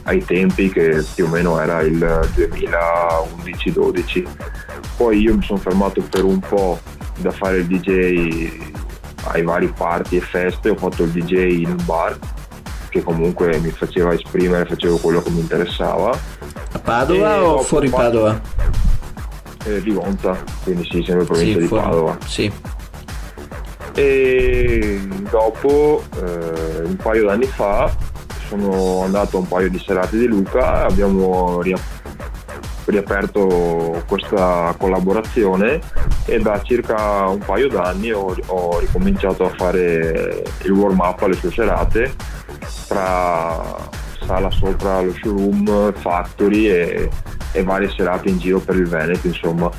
ai tempi che più o meno era il 2011-12 poi io mi sono fermato per un po' da fare il DJ ai vari party e feste. Ho fatto il DJ in un bar che comunque mi faceva esprimere facevo quello che mi interessava. A Padova e o fuori Padova? Eh, di Gonza quindi sì sempre provincia sì, di fuori, Padova. Sì e dopo eh, un paio d'anni fa sono andato a un paio di serate di Luca abbiamo riaperto questa collaborazione e da circa un paio d'anni ho, ho ricominciato a fare il warm up alle sue serate tra sala sopra lo showroom, factory e, e varie serate in giro per il Veneto insomma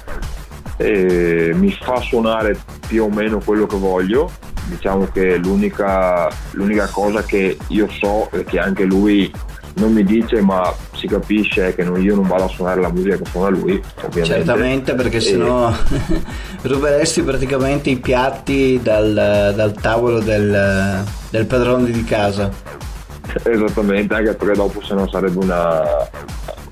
mi fa suonare più o meno quello che voglio. Diciamo che l'unica, l'unica cosa che io so e che anche lui non mi dice ma si capisce che non, io non vado a suonare la musica che suona lui ovviamente certamente perché e... sennò (laughs) ruberesti praticamente i piatti dal, dal tavolo del, del padrone di casa esattamente anche perché dopo se no sarebbe una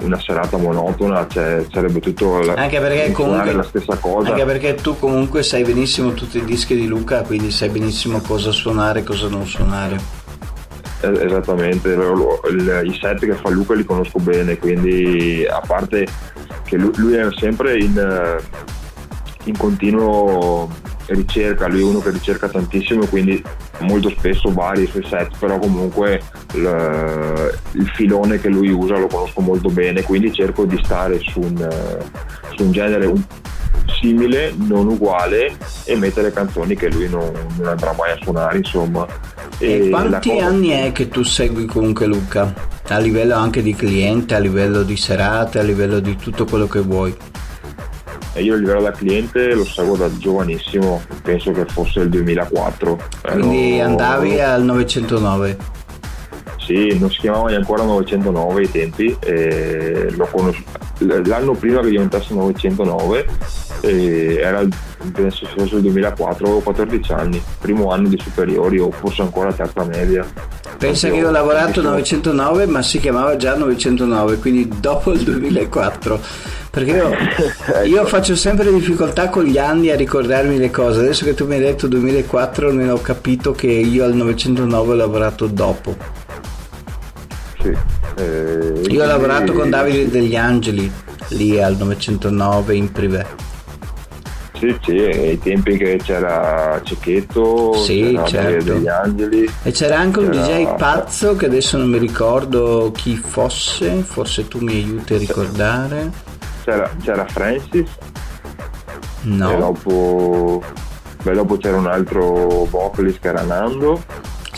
una serata monotona, cioè sarebbe tutto la, anche perché comunque, la stessa cosa. Anche perché tu comunque sai benissimo tutti i dischi di Luca, quindi sai benissimo cosa suonare e cosa non suonare. Esattamente, i set che fa Luca li conosco bene, quindi a parte che lui, è sempre in, in continuo ricerca, lui è uno che ricerca tantissimo, quindi molto spesso varia i suoi set, però comunque il, il, filone che lui usa lo conosco molto bene, quindi cerco di stare su un, su un genere un, simile, non uguale e mettere canzoni che lui non, non andrà mai a suonare, insomma. E, e quanti cosa... anni è che tu segui comunque Luca? A livello anche di cliente, a livello di serate, a livello di tutto quello che vuoi? Io a livello da cliente lo seguo da giovanissimo, penso che fosse il 2004. Quindi Ero... andavi al 909? Sì, non si chiamava ancora 909 ai tempi, conos- l'anno prima che diventasse 909 era il, penso fosse il 2004, avevo 14 anni, primo anno di superiori o forse ancora terza media. Pensa che io ho lavorato 909 ma si chiamava già 909, quindi dopo il 2004 perché io, (laughs) ecco. io, faccio sempre difficoltà con gli anni a ricordarmi le cose. Adesso che tu mi hai detto 2004, ne ho capito che io al 909 ho lavorato dopo. Sì. Eh, io ho lavorato con Davide degli Angeli lì al 909 in privé. Sì, sì, ai tempi che c'era Cecchetto, sì, c'era certo. degli Angeli. E c'era anche un c'era... DJ pazzo che adesso non mi ricordo chi fosse, forse tu mi aiuti a ricordare c'era, c'era Francis no. e dopo, beh, dopo c'era un altro vocalist che era Nando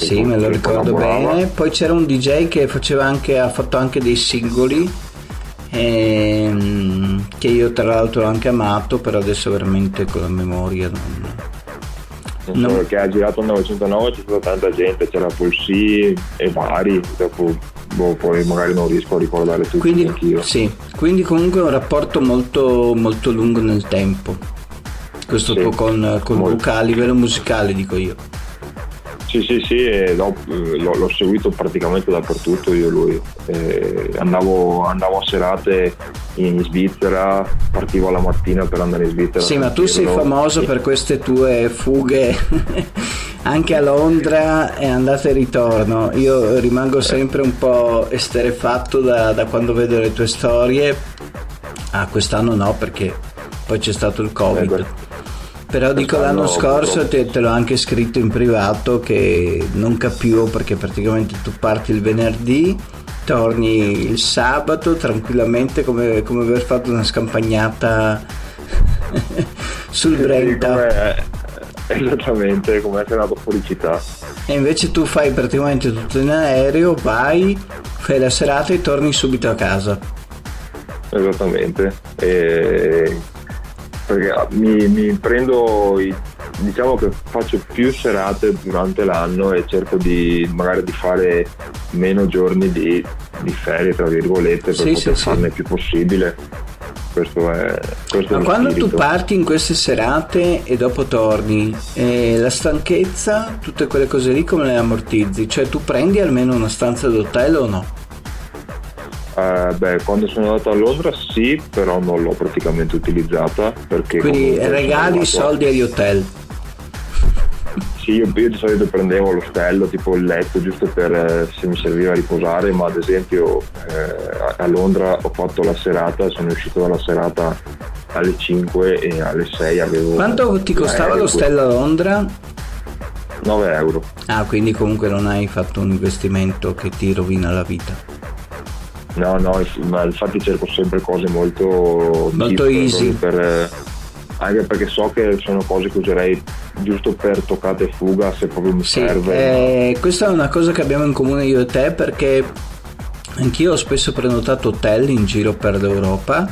sì me lo ricordo bene poi c'era un DJ che anche, ha fatto anche dei singoli ehm, che io tra l'altro ho anche amato però adesso veramente con la memoria non, non so, che ha girato nel 909 c'è stata tanta gente c'era Polsi e vari dopo boh, poi magari non riesco a ricordare tutti quindi, anch'io. Sì, quindi comunque è un rapporto molto, molto lungo nel tempo. Questo sì, tuo con, con Luca a livello musicale, dico io. Sì, sì, sì, l'ho, l'ho, seguito praticamente dappertutto io e lui. Eh, andavo, andavo, a serate in Svizzera, partivo la mattina per andare in Svizzera. Sì, ma tu sei famoso sì. per queste tue fughe (laughs) anche a Londra è andata e ritorno. Io rimango sempre un po' esterefatto da, da quando vedo le tue storie Ah, quest'anno no perché poi c'è stato il Covid. Eh, Però dico l'anno scorso te, te, l'ho anche scritto in privato che non capivo perché praticamente tu parti il venerdì, torni il sabato tranquillamente come, come aver fatto una scampagnata (laughs) sul Brenta. Esattamente, come essere andato fuori città. E invece tu fai praticamente tutto in aereo, vai, fai la serata e torni subito a casa. Esattamente. E perché mi, mi prendo i, diciamo che faccio più serate durante l'anno e cerco di magari di fare meno giorni di, di ferie tra virgolette per sì, poter sì, farne sì. più possibile questo è questo ma è quando spirito. tu parti in queste serate e dopo torni eh, la stanchezza tutte quelle cose lì come le ammortizzi cioè tu prendi almeno una stanza d'hotel o no? Eh, beh, quando sono andato a Londra sì, però non l'ho praticamente utilizzata perché quindi regali soldi agli hotel Sì, io, io di solito prendevo l'ostello, tipo il letto, giusto per eh, se mi serviva a riposare, ma ad esempio eh, a- Londra ho fatto la serata, sono uscito dalla serata alle 5 e alle 6 avevo... quanto ti costava l'ostello a Londra? 9 euro. ah quindi comunque non hai fatto un investimento che ti rovina la vita No, no, ma infatti cerco sempre cose molto... Molto cheap, easy. Per, eh, anche perché so che sono cose che userei giusto per toccata e fuga se proprio mi Sì, serve. eh, questa è una cosa che abbiamo in comune io e te perché anch'io ho spesso prenotato hotel in giro per l'Europa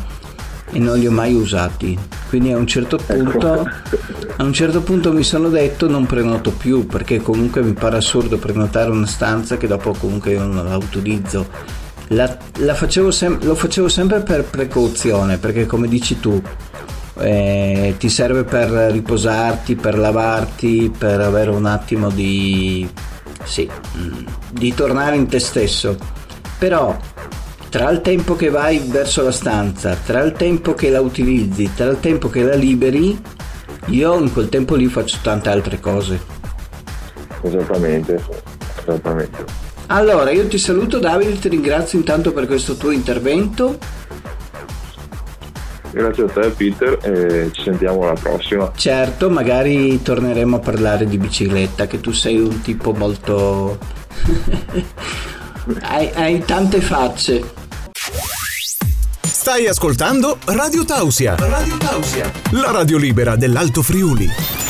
e non li ho mai usati. Quindi a un certo punto, a un certo punto mi sono detto non prenoto più perché comunque mi pare assurdo prenotare una stanza che dopo comunque io non la utilizzo. La, la facevo sem- lo facevo sempre per precauzione perché come dici tu eh, ti serve per riposarti, per lavarti, per avere un attimo di, sì, mm, di tornare in te stesso. Però tra il tempo che vai verso la stanza, tra il tempo che la utilizzi, tra il tempo che la liberi, io in quel tempo lì faccio tante altre cose. Esattamente, esattamente. Allora, io ti saluto Davide, ti ringrazio intanto per questo tuo intervento. Grazie a te Peter e ci sentiamo alla prossima. Certo, magari torneremo a parlare di bicicletta, che tu sei un tipo molto... (laughs) hai, hai tante facce. Stai ascoltando Radio Tausia, Radio Tausia. la radio libera dell'Alto Friuli.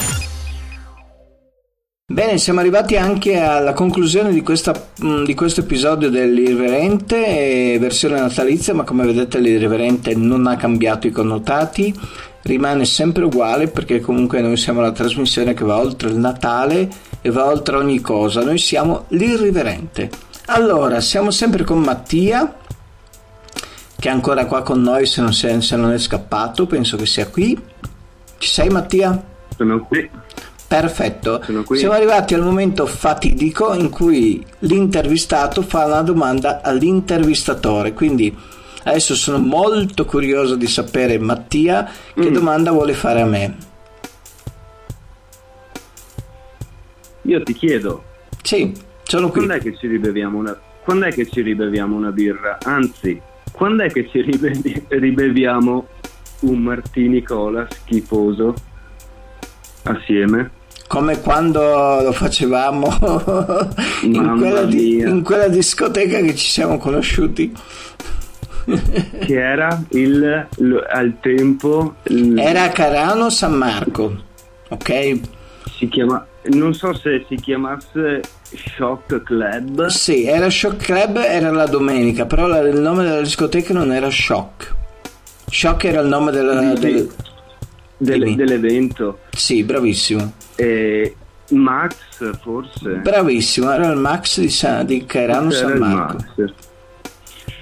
Bene, siamo arrivati anche alla conclusione di, questa, mh, di questo episodio dell'Irriverente, eh, versione natalizia, ma come vedete l'Irriverente non ha cambiato i connotati, rimane sempre uguale perché comunque noi siamo la trasmissione che va oltre il Natale e va oltre ogni cosa, noi siamo l'Irriverente. Allora, siamo sempre con Mattia, che è ancora qua con noi se non, se- se non è scappato, penso che sia qui. Ci sei Mattia? Sono qui. Perfetto, siamo arrivati al momento fatidico in cui l'intervistato fa una domanda all'intervistatore, quindi adesso sono molto curioso di sapere Mattia che Mm. domanda vuole fare a me. Io ti chiedo, Sì, sono qui. quando è che ci ribeviamo una, quando è che ci ribeviamo una birra? Anzi, quando è che ci ribevi- ribeviamo un martini cola schifoso assieme? Come quando lo facevamo (laughs) in quella, di- in quella discoteca che ci siamo conosciuti. Che era il, lo- al tempo il- Era a Carano San Marco, ok? si chiama non so se si chiamasse Shock Club Sì, era Shock Club, era la domenica, però la- il nome della discoteca non era Shock. Shock era il nome della... Sì, del- del- dell'evento. Sì, bravissimo. E Max forse. Bravissimo, era il Max di, Sa- di Cairano San Marco.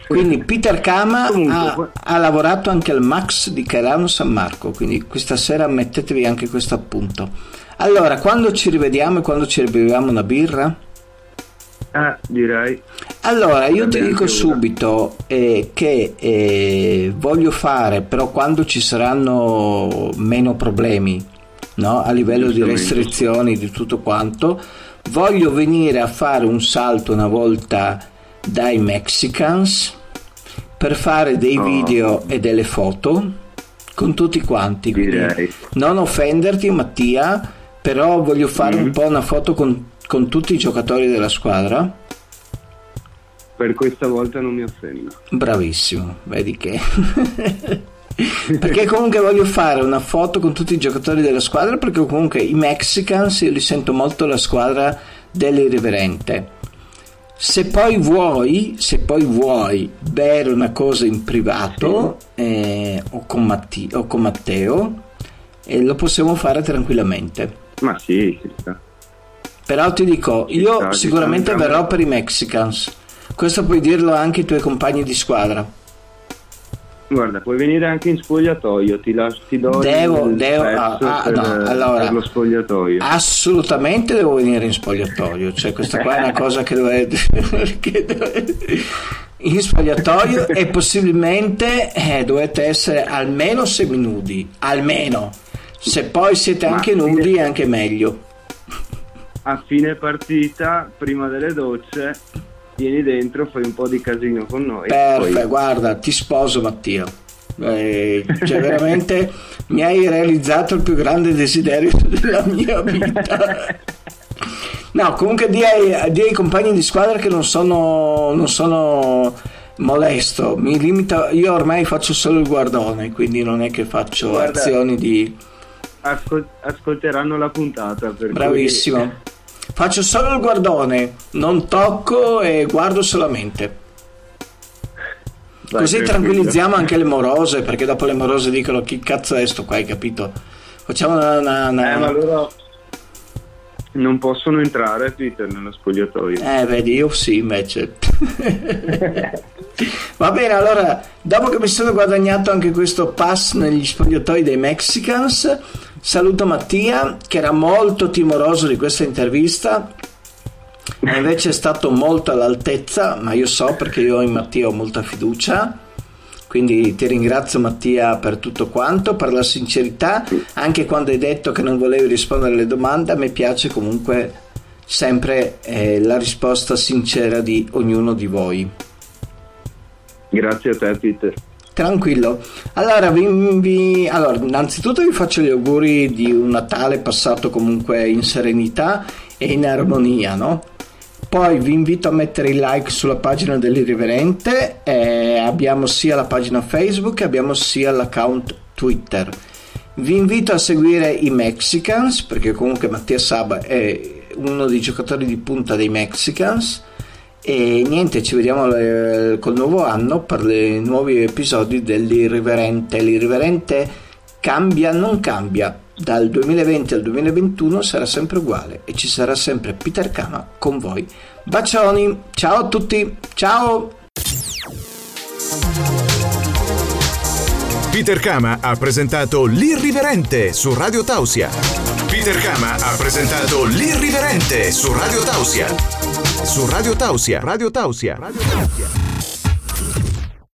Quindi Peter Kama ha, ha lavorato anche al Max di Cairano San Marco, quindi questa sera mettetevi anche questo appunto. Allora, quando ci rivediamo e quando ci ribeviamo una birra? Eh, direi. Allora, io ti dico subito eh, che eh, voglio fare, però quando ci saranno meno problemi, no? a livello di restrizioni, di tutto quanto, voglio venire a fare un salto una volta dai Mexicans per fare dei oh. video e delle foto con tutti quanti. Direi. Non offenderti Mattia, però voglio fare mm. un po' una foto con, con tutti i giocatori della squadra. Per questa volta non mi offendo. Bravissimo, vedi che... (laughs) perché comunque voglio fare una foto con tutti i giocatori della squadra perché comunque i Mexicans io li sento molto la squadra dell'irriverente se poi vuoi, se poi vuoi bere una cosa in privato eh, o, con Matti, o, con Matteo, eh, lo possiamo fare tranquillamente. Ma sì, sì. Però ti dico, io sicuramente verrò per i Mexicans. Questo puoi dirlo anche ai tuoi compagni di squadra. Guarda, puoi venire anche in spogliatoio, ti, lascio, ti do devo, devo ah, ah, no, allora, per lo spogliatoio. Assolutamente devo venire in spogliatoio, cioè questa qua è una (laughs) cosa che dovete... (laughs) che dovete in spogliatoio e possibilmente eh, dovete essere almeno seminudi, almeno. Se poi siete anche nudi è anche meglio. A fine partita, prima delle docce, vieni dentro, fai un po' di casino con noi. Perfetto, poi... guarda, ti sposo Mattia. Eh, cioè veramente (laughs) mi hai realizzato il più grande desiderio (laughs) della mia vita. No, comunque di ai, di ai compagni di squadra che non sono, non sono molesto, mi limita, io ormai faccio solo il guardone, quindi non è che faccio Guarda, azioni di... Ascol- ascolteranno la puntata. Bravissimo. Cui... Faccio solo il guardone, non tocco e guardo solamente. Dai, Così tranquillizziamo anche le morose, perché dopo le morose dicono chi cazzo è sto qua, hai capito? Facciamo una... una, una... Eh, ma loro non possono entrare, Peter, nello spogliatoio. Eh, vedi, io sì, invece. (laughs) Va bene, allora, dopo che mi sono guadagnato anche questo pass negli spogliatoi dei Mexicans, Saluto Mattia che era molto timoroso di questa intervista ma invece è stato molto all'altezza, ma io so perché io in Mattia ho molta fiducia. Quindi ti ringrazio Mattia per tutto quanto, per la sincerità, anche quando hai detto che non volevi rispondere alle domande, a me piace comunque sempre eh, la risposta sincera di ognuno di voi. Grazie a te Peter. Tranquillo. Allora, vi, vi, allora, innanzitutto vi faccio gli auguri di un Natale passato comunque in serenità e in armonia, no? Poi vi invito a mettere il like sulla pagina dell'Irriverente, eh, abbiamo sia la pagina Facebook, abbiamo sia l'account Twitter. Vi invito a seguire i Mexicans, perché comunque Mattia Saba è uno dei giocatori di punta dei Mexicans e niente, ci vediamo eh, col nuovo anno per i nuovi episodi dell'Irriverente. L'Irriverente cambia, non cambia. Dal 2020 al 2021 sarà sempre uguale e ci sarà sempre Peter Kama con voi. Bacioni, ciao a tutti, ciao! Peter Kama ha presentato L'Irriverente su Radio Tausia. Peter Kama ha presentato L'Irriverente su Radio Tausia su Radio Tausia. Radio Tausia. Radio Tausia.